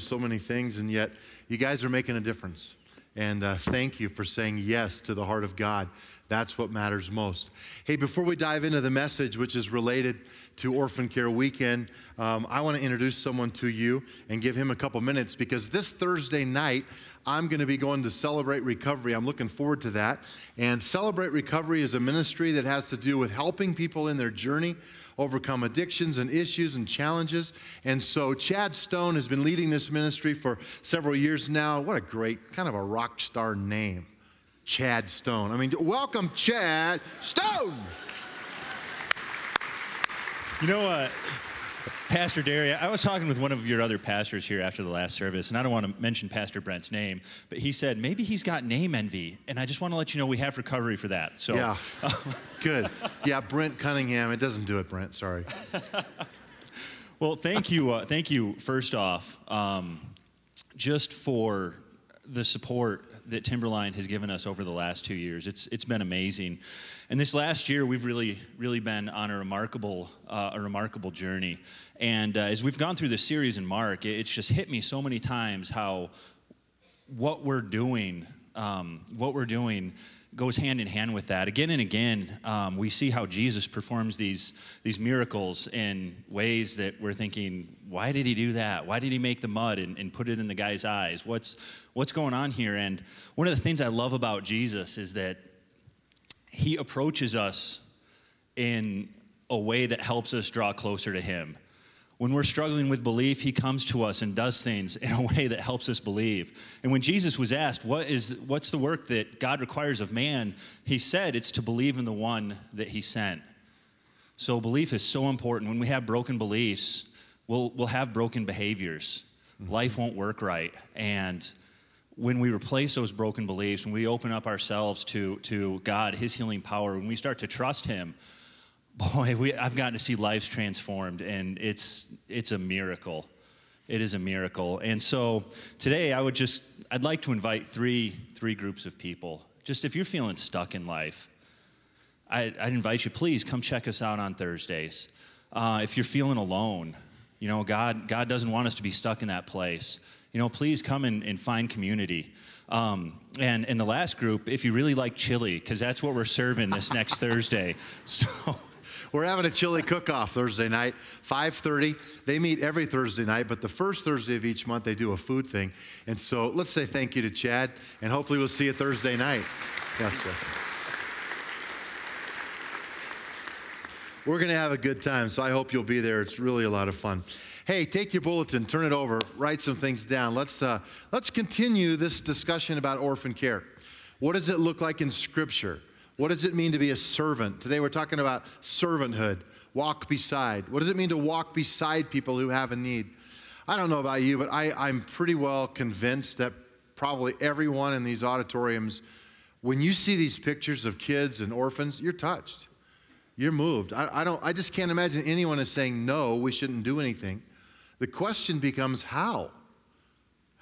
so many things, and yet you guys are making a difference. And uh, thank you for saying yes to the heart of God. That's what matters most. Hey, before we dive into the message, which is related to Orphan Care Weekend, um, I want to introduce someone to you and give him a couple minutes because this Thursday night, I'm going to be going to Celebrate Recovery. I'm looking forward to that. And Celebrate Recovery is a ministry that has to do with helping people in their journey overcome addictions and issues and challenges. And so Chad Stone has been leading this ministry for several years now. What a great, kind of a rock star name. Chad Stone. I mean, welcome, Chad Stone. You know, uh, Pastor Dary, I was talking with one of your other pastors here after the last service, and I don't want to mention Pastor Brent's name, but he said maybe he's got name envy, and I just want to let you know we have recovery for that. So yeah, good. Yeah, Brent Cunningham. It doesn't do it, Brent. Sorry. well, thank you, uh, thank you. First off, um, just for the support that Timberline has given us over the last two years. It's, it's been amazing. And this last year, we've really, really been on a remarkable, uh, a remarkable journey. And uh, as we've gone through this series in Mark, it's just hit me so many times how what we're doing, um, what we're doing goes hand in hand with that. Again and again, um, we see how Jesus performs these, these miracles in ways that we're thinking, why did he do that? Why did he make the mud and, and put it in the guy's eyes? What's, what's going on here? And one of the things I love about Jesus is that he approaches us in a way that helps us draw closer to him. When we're struggling with belief, he comes to us and does things in a way that helps us believe. And when Jesus was asked, what is, What's the work that God requires of man? he said, It's to believe in the one that he sent. So, belief is so important. When we have broken beliefs, we'll, we'll have broken behaviors. Mm-hmm. Life won't work right. And when we replace those broken beliefs, when we open up ourselves to, to God, His healing power, when we start to trust Him, boy, we, I've gotten to see lives transformed, and it's it's a miracle. It is a miracle. And so today, I would just I'd like to invite three three groups of people. Just if you're feeling stuck in life, I, would invite you. Please come check us out on Thursdays. Uh, if you're feeling alone, you know God God doesn't want us to be stuck in that place. You know, please come and, and find community. Um, and in the last group, if you really like chili, because that's what we're serving this next Thursday. So we're having a chili cook-off Thursday night, 5:30. They meet every Thursday night, but the first Thursday of each month they do a food thing. And so let's say thank you to Chad, and hopefully we'll see you Thursday night. Yes, sir. We're going to have a good time, so I hope you'll be there. It's really a lot of fun. Hey, take your bulletin, turn it over, write some things down. Let's, uh, let's continue this discussion about orphan care. What does it look like in Scripture? What does it mean to be a servant? Today we're talking about servanthood, walk beside. What does it mean to walk beside people who have a need? I don't know about you, but I, I'm pretty well convinced that probably everyone in these auditoriums, when you see these pictures of kids and orphans, you're touched. You're moved. I, I, don't, I just can't imagine anyone is saying, no, we shouldn't do anything. The question becomes how?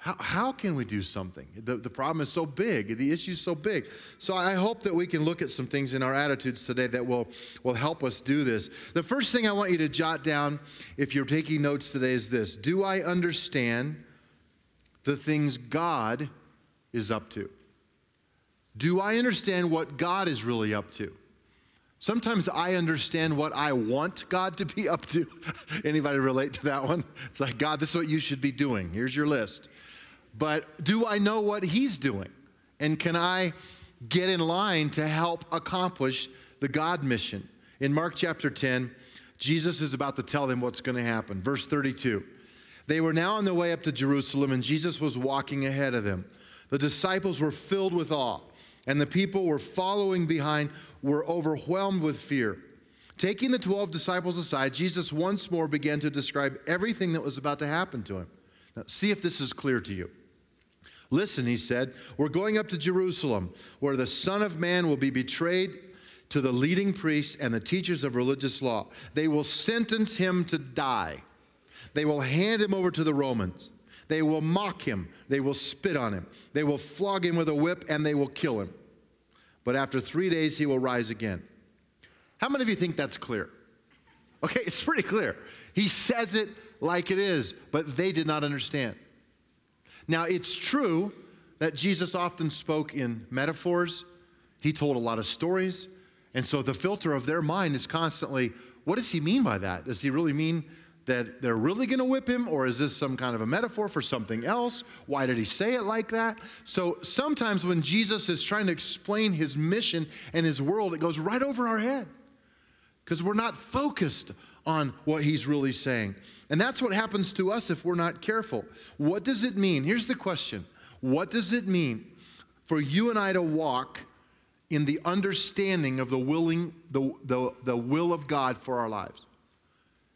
How, how can we do something? The, the problem is so big, the issue is so big. So I hope that we can look at some things in our attitudes today that will, will help us do this. The first thing I want you to jot down, if you're taking notes today, is this Do I understand the things God is up to? Do I understand what God is really up to? Sometimes I understand what I want God to be up to. Anybody relate to that one? It's like, God, this is what you should be doing. Here's your list. But do I know what He's doing? And can I get in line to help accomplish the God mission? In Mark chapter 10, Jesus is about to tell them what's going to happen. Verse 32. They were now on their way up to Jerusalem, and Jesus was walking ahead of them. The disciples were filled with awe, and the people were following behind were overwhelmed with fear. Taking the 12 disciples aside, Jesus once more began to describe everything that was about to happen to him. Now, see if this is clear to you. Listen, he said, we're going up to Jerusalem, where the Son of Man will be betrayed to the leading priests and the teachers of religious law. They will sentence him to die. They will hand him over to the Romans. They will mock him. They will spit on him. They will flog him with a whip and they will kill him. But after three days, he will rise again. How many of you think that's clear? Okay, it's pretty clear. He says it like it is, but they did not understand. Now, it's true that Jesus often spoke in metaphors, he told a lot of stories. And so the filter of their mind is constantly what does he mean by that? Does he really mean that they're really going to whip him, or is this some kind of a metaphor for something else? Why did he say it like that? So sometimes when Jesus is trying to explain his mission and his world, it goes right over our head because we're not focused on what he's really saying. And that's what happens to us if we're not careful. What does it mean? Here's the question What does it mean for you and I to walk in the understanding of the willing the, the, the will of God for our lives?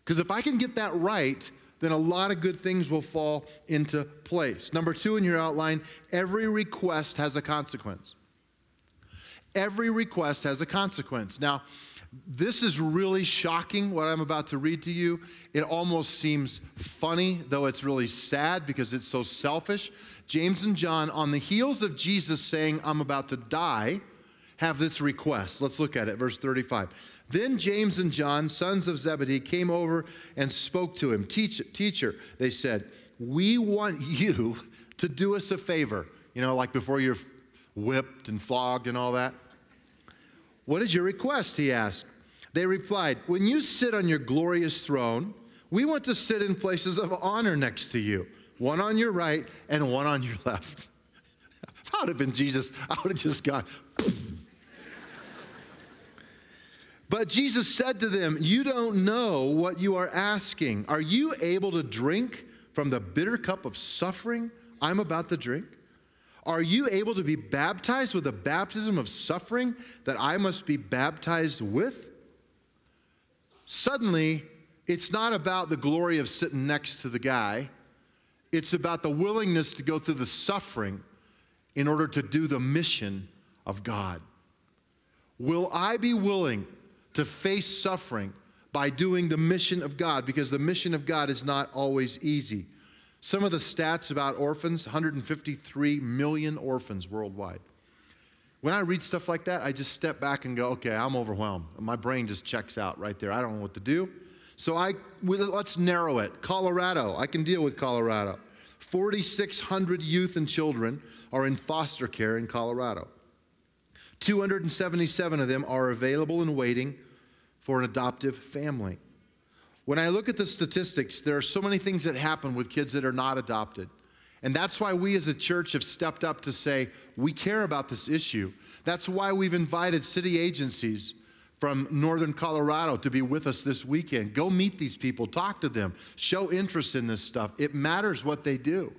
Because if I can get that right, then a lot of good things will fall into place. Number two in your outline every request has a consequence. Every request has a consequence. Now, this is really shocking what I'm about to read to you. It almost seems funny, though it's really sad because it's so selfish. James and John, on the heels of Jesus saying, I'm about to die, have this request. Let's look at it, verse 35. Then James and John, sons of Zebedee, came over and spoke to him. Teacher, teacher, they said, we want you to do us a favor. You know, like before you're whipped and flogged and all that. What is your request? He asked. They replied, When you sit on your glorious throne, we want to sit in places of honor next to you, one on your right and one on your left. if I would have been Jesus, I would have just gone. But Jesus said to them, You don't know what you are asking. Are you able to drink from the bitter cup of suffering I'm about to drink? Are you able to be baptized with the baptism of suffering that I must be baptized with? Suddenly, it's not about the glory of sitting next to the guy, it's about the willingness to go through the suffering in order to do the mission of God. Will I be willing to face suffering by doing the mission of God because the mission of God is not always easy. Some of the stats about orphans 153 million orphans worldwide. When I read stuff like that, I just step back and go, okay, I'm overwhelmed. My brain just checks out right there. I don't know what to do. So I let's narrow it. Colorado, I can deal with Colorado. 4,600 youth and children are in foster care in Colorado. 277 of them are available and waiting for an adoptive family. When I look at the statistics, there are so many things that happen with kids that are not adopted. And that's why we as a church have stepped up to say, we care about this issue. That's why we've invited city agencies from northern Colorado to be with us this weekend. Go meet these people, talk to them, show interest in this stuff. It matters what they do.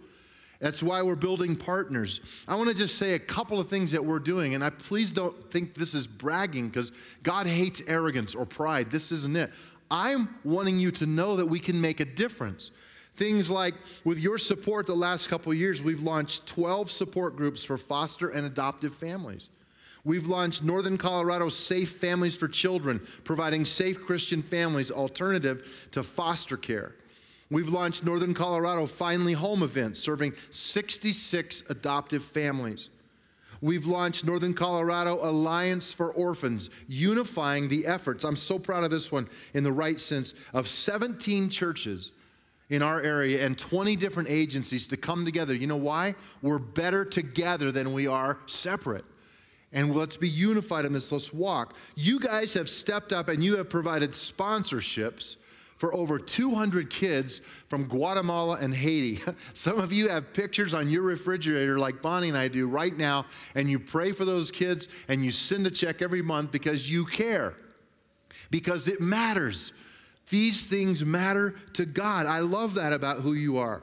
That's why we're building partners. I want to just say a couple of things that we're doing, and I please don't think this is bragging because God hates arrogance or pride. This isn't it. I'm wanting you to know that we can make a difference. Things like with your support the last couple years, we've launched 12 support groups for foster and adoptive families. We've launched Northern Colorado Safe Families for Children, providing safe Christian families alternative to foster care. We've launched Northern Colorado Finally Home events serving 66 adoptive families. We've launched Northern Colorado Alliance for Orphans, unifying the efforts. I'm so proud of this one in the right sense of 17 churches in our area and 20 different agencies to come together. You know why? We're better together than we are separate. And let's be unified in this. Let's walk. You guys have stepped up and you have provided sponsorships for over 200 kids from Guatemala and Haiti. Some of you have pictures on your refrigerator, like Bonnie and I do right now, and you pray for those kids and you send a check every month because you care, because it matters. These things matter to God. I love that about who you are.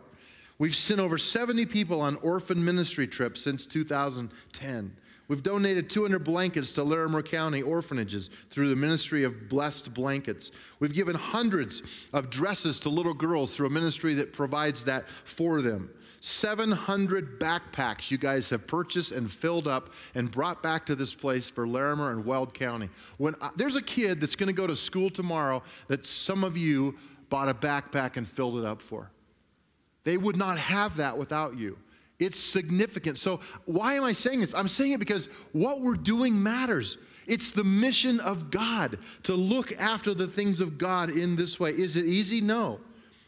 We've sent over 70 people on orphan ministry trips since 2010. We've donated 200 blankets to Larimer County orphanages through the ministry of Blessed Blankets. We've given hundreds of dresses to little girls through a ministry that provides that for them. 700 backpacks you guys have purchased and filled up and brought back to this place for Larimer and Weld County. When I, there's a kid that's going to go to school tomorrow that some of you bought a backpack and filled it up for. They would not have that without you. It's significant. So, why am I saying this? I'm saying it because what we're doing matters. It's the mission of God to look after the things of God in this way. Is it easy? No.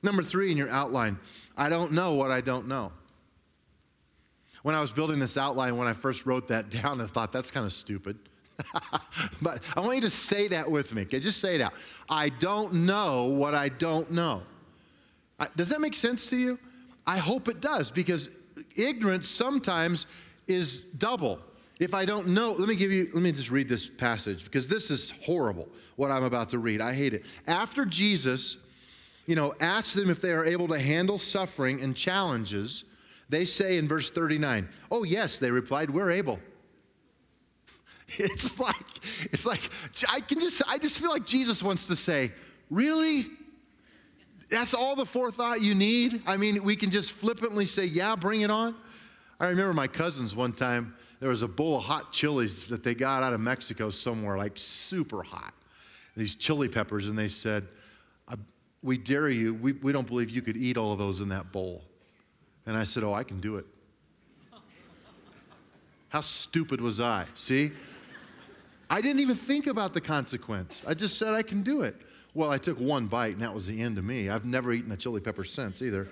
Number three in your outline I don't know what I don't know. when I was building this outline, when I first wrote that down, I thought that's kind of stupid. but I want you to say that with me. Okay, just say it out. I don't know what I don't know. Does that make sense to you? I hope it does because ignorance sometimes is double. If I don't know, let me give you, let me just read this passage because this is horrible what I'm about to read. I hate it. After Jesus, you know, asked them if they are able to handle suffering and challenges, they say in verse 39, Oh, yes, they replied, We're able. It's like, it's like, I can just, I just feel like Jesus wants to say, Really? That's all the forethought you need? I mean, we can just flippantly say, Yeah, bring it on. I remember my cousins one time, there was a bowl of hot chilies that they got out of Mexico somewhere, like super hot, these chili peppers, and they said, uh, We dare you, we, we don't believe you could eat all of those in that bowl. And I said, Oh, I can do it. How stupid was I? See? I didn't even think about the consequence. I just said I can do it. Well, I took one bite and that was the end of me. I've never eaten a chili pepper since either.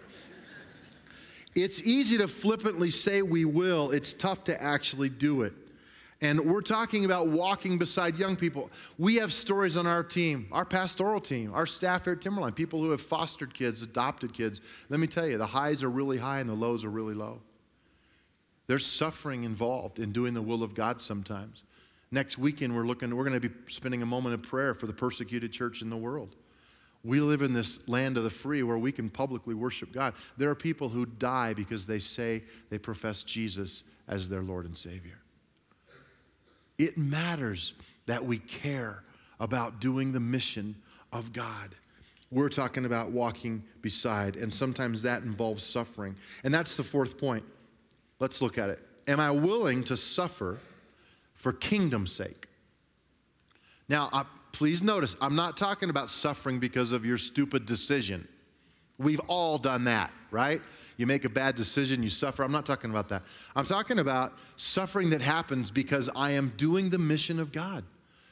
It's easy to flippantly say we will, it's tough to actually do it. And we're talking about walking beside young people. We have stories on our team, our pastoral team, our staff here at Timberline, people who have fostered kids, adopted kids. Let me tell you, the highs are really high and the lows are really low. There's suffering involved in doing the will of God sometimes. Next weekend, we're looking, we're going to be spending a moment of prayer for the persecuted church in the world. We live in this land of the free where we can publicly worship God. There are people who die because they say they profess Jesus as their Lord and Savior. It matters that we care about doing the mission of God. We're talking about walking beside, and sometimes that involves suffering. And that's the fourth point. Let's look at it. Am I willing to suffer for kingdom's sake? Now, uh, please notice, I'm not talking about suffering because of your stupid decision. We've all done that, right? You make a bad decision, you suffer. I'm not talking about that. I'm talking about suffering that happens because I am doing the mission of God.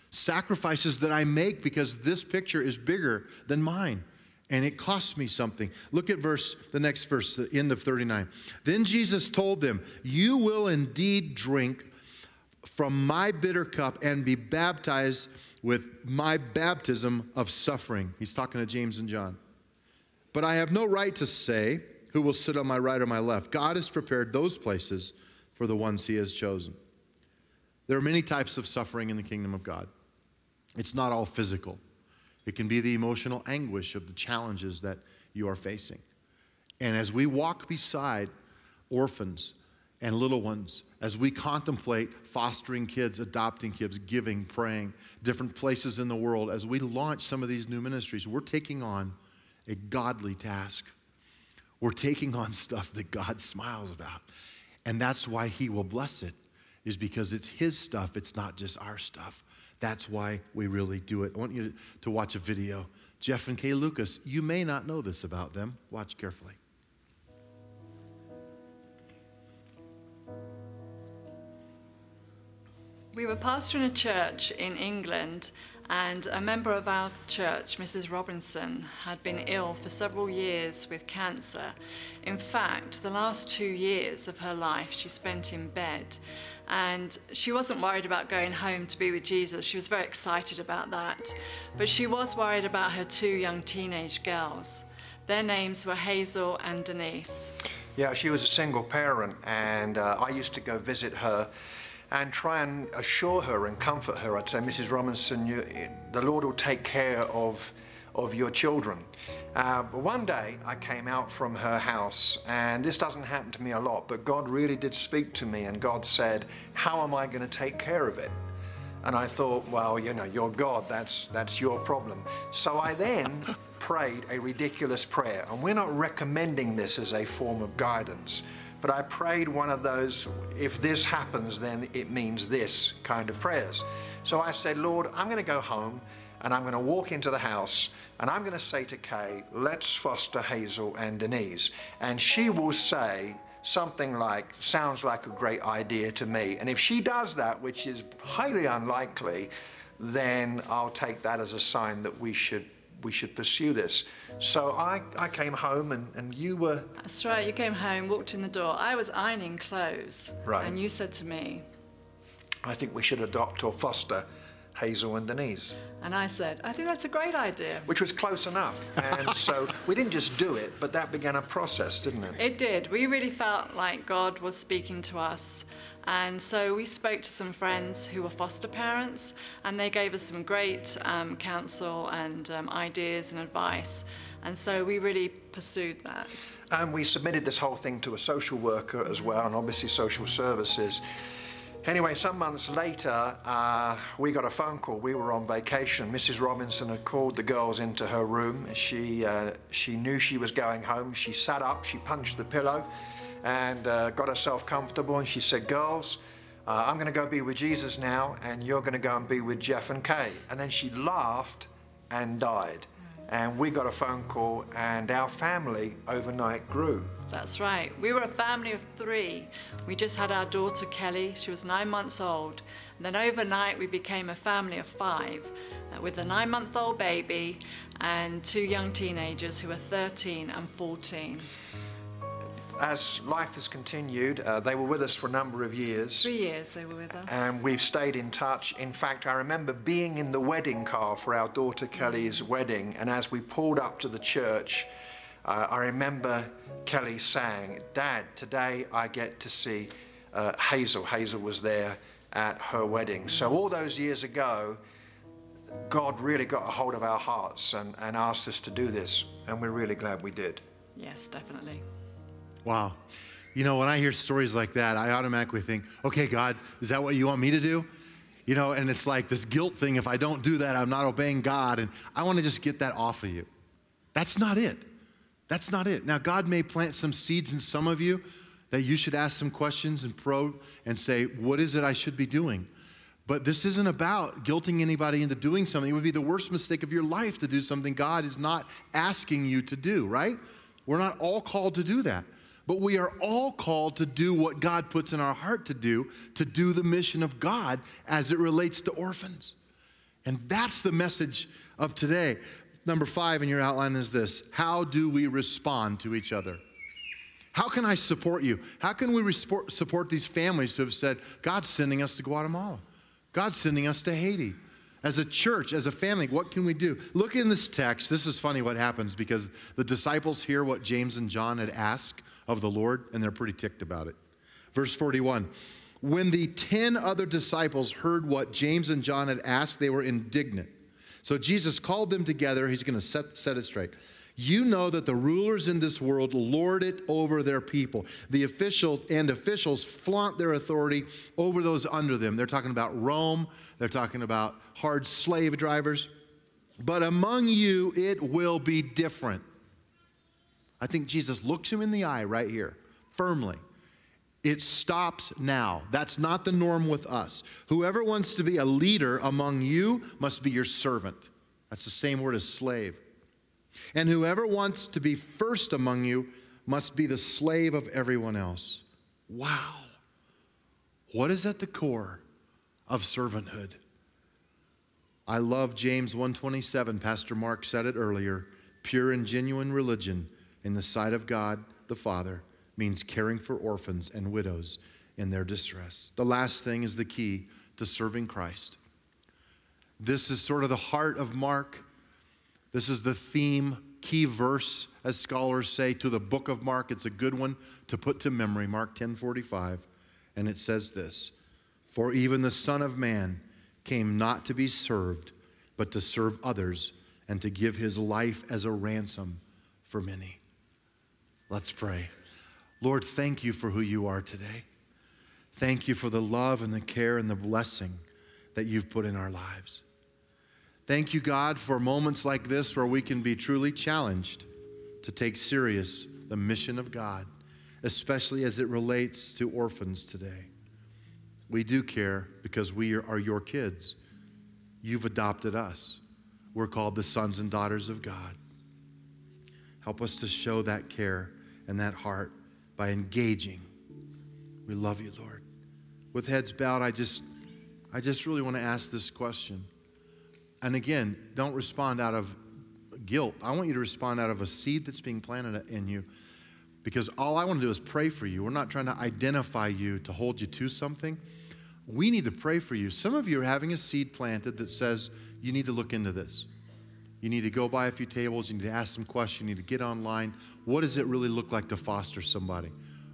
Sacrifices that I make because this picture is bigger than mine and it costs me something. Look at verse the next verse, the end of 39. Then Jesus told them, "You will indeed drink from my bitter cup and be baptized with my baptism of suffering." He's talking to James and John. But I have no right to say who will sit on my right or my left. God has prepared those places for the ones he has chosen. There are many types of suffering in the kingdom of God. It's not all physical, it can be the emotional anguish of the challenges that you are facing. And as we walk beside orphans and little ones, as we contemplate fostering kids, adopting kids, giving, praying, different places in the world, as we launch some of these new ministries, we're taking on a godly task. We're taking on stuff that God smiles about. And that's why He will bless it, is because it's His stuff, it's not just our stuff. That's why we really do it. I want you to watch a video. Jeff and Kay Lucas, you may not know this about them. Watch carefully. We were pastoring a church in England and a member of our church, Mrs. Robinson, had been ill for several years with cancer. In fact, the last two years of her life she spent in bed. And she wasn't worried about going home to be with Jesus. She was very excited about that. But she was worried about her two young teenage girls. Their names were Hazel and Denise. Yeah, she was a single parent, and uh, I used to go visit her and try and assure her and comfort her. I'd say, Mrs. Robinson, you, the Lord will take care of, of your children. Uh, but one day I came out from her house, and this doesn't happen to me a lot, but God really did speak to me, and God said, How am I going to take care of it? And I thought, well, you know, you're God, that's, that's your problem. So I then prayed a ridiculous prayer, and we're not recommending this as a form of guidance. But I prayed one of those, if this happens, then it means this kind of prayers. So I said, Lord, I'm going to go home and I'm going to walk into the house and I'm going to say to Kay, let's foster Hazel and Denise. And she will say something like, sounds like a great idea to me. And if she does that, which is highly unlikely, then I'll take that as a sign that we should we should pursue this. So I, I came home and, and you were That's right. You came home, walked in the door. I was ironing clothes. Right. And you said to me, I think we should adopt or foster Hazel and Denise, and I said, I think that's a great idea. which was close enough. And so we didn't just do it, but that began a process, didn't it? It did. We really felt like God was speaking to us. And so we spoke to some friends who were foster parents, and they gave us some great um, counsel and um, ideas and advice. And so we really pursued that. And we submitted this whole thing to a social worker as well, and obviously social services. Anyway, some months later, uh, we got a phone call. We were on vacation. Mrs. Robinson had called the girls into her room. She, uh, she knew she was going home. She sat up, she punched the pillow, and uh, got herself comfortable. And she said, Girls, uh, I'm going to go be with Jesus now, and you're going to go and be with Jeff and Kay. And then she laughed and died. And we got a phone call, and our family overnight grew. That's right. We were a family of three. We just had our daughter Kelly. She was nine months old. And then overnight, we became a family of five uh, with a nine month old baby and two young teenagers who were 13 and 14. As life has continued, uh, they were with us for a number of years. Three years they were with us. And we've stayed in touch. In fact, I remember being in the wedding car for our daughter Kelly's wedding, and as we pulled up to the church, uh, I remember Kelly saying, Dad, today I get to see uh, Hazel. Hazel was there at her wedding. So, all those years ago, God really got a hold of our hearts and, and asked us to do this, and we're really glad we did. Yes, definitely. Wow. You know, when I hear stories like that, I automatically think, okay, God, is that what you want me to do? You know, and it's like this guilt thing. If I don't do that, I'm not obeying God. And I want to just get that off of you. That's not it. That's not it. Now, God may plant some seeds in some of you that you should ask some questions and probe and say, what is it I should be doing? But this isn't about guilting anybody into doing something. It would be the worst mistake of your life to do something God is not asking you to do, right? We're not all called to do that. But we are all called to do what God puts in our heart to do, to do the mission of God as it relates to orphans. And that's the message of today. Number five in your outline is this How do we respond to each other? How can I support you? How can we support these families who have said, God's sending us to Guatemala? God's sending us to Haiti. As a church, as a family, what can we do? Look in this text. This is funny what happens because the disciples hear what James and John had asked of the Lord, and they're pretty ticked about it. Verse 41 When the 10 other disciples heard what James and John had asked, they were indignant. So Jesus called them together. He's going to set, set it straight. You know that the rulers in this world lord it over their people. The officials and officials flaunt their authority over those under them. They're talking about Rome, they're talking about hard slave drivers. But among you, it will be different. I think Jesus looks him in the eye right here, firmly. It stops now. That's not the norm with us. Whoever wants to be a leader among you must be your servant. That's the same word as slave. And whoever wants to be first among you must be the slave of everyone else. Wow. What is at the core of servanthood? I love James 127. Pastor Mark said it earlier. Pure and genuine religion in the sight of God the Father means caring for orphans and widows in their distress. The last thing is the key to serving Christ. This is sort of the heart of Mark. This is the theme, key verse, as scholars say, to the book of Mark. It's a good one to put to memory, Mark 10:45. And it says this: For even the Son of Man came not to be served, but to serve others and to give his life as a ransom for many. Let's pray. Lord, thank you for who you are today. Thank you for the love and the care and the blessing that you've put in our lives. Thank you, God, for moments like this where we can be truly challenged to take serious the mission of God, especially as it relates to orphans today. We do care because we are your kids. You've adopted us. We're called the sons and daughters of God. Help us to show that care and that heart by engaging. We love you, Lord. With heads bowed, I just I just really want to ask this question. And again, don't respond out of guilt. I want you to respond out of a seed that's being planted in you because all I want to do is pray for you. We're not trying to identify you to hold you to something. We need to pray for you. Some of you are having a seed planted that says you need to look into this. You need to go by a few tables, you need to ask some questions, you need to get online. What does it really look like to foster somebody?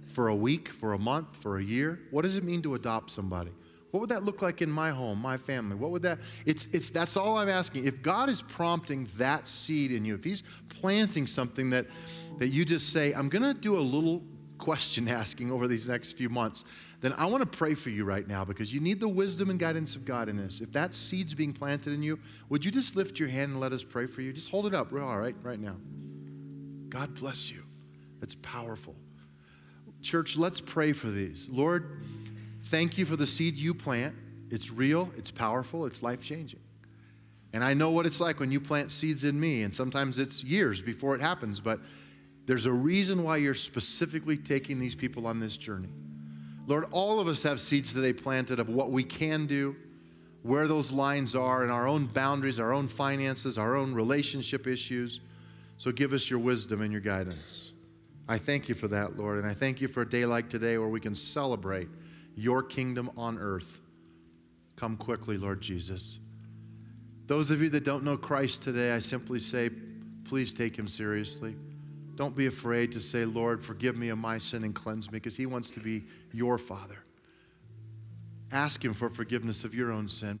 For a week, for a month, for a year? What does it mean to adopt somebody? What would that look like in my home, my family? What would that it's it's that's all I'm asking. If God is prompting that seed in you, if he's planting something that that you just say, I'm going to do a little question asking over these next few months, then I want to pray for you right now because you need the wisdom and guidance of God in this. If that seed's being planted in you, would you just lift your hand and let us pray for you? Just hold it up, real all right, right now. God bless you. That's powerful. Church, let's pray for these. Lord, thank you for the seed you plant. It's real, it's powerful, it's life changing. And I know what it's like when you plant seeds in me, and sometimes it's years before it happens, but there's a reason why you're specifically taking these people on this journey. Lord, all of us have seeds today planted of what we can do, where those lines are, and our own boundaries, our own finances, our own relationship issues. So give us your wisdom and your guidance. I thank you for that, Lord, and I thank you for a day like today where we can celebrate your kingdom on earth. Come quickly, Lord Jesus. Those of you that don't know Christ today, I simply say, please take him seriously. Don't be afraid to say, Lord, forgive me of my sin and cleanse me, because He wants to be your Father. Ask Him for forgiveness of your own sin.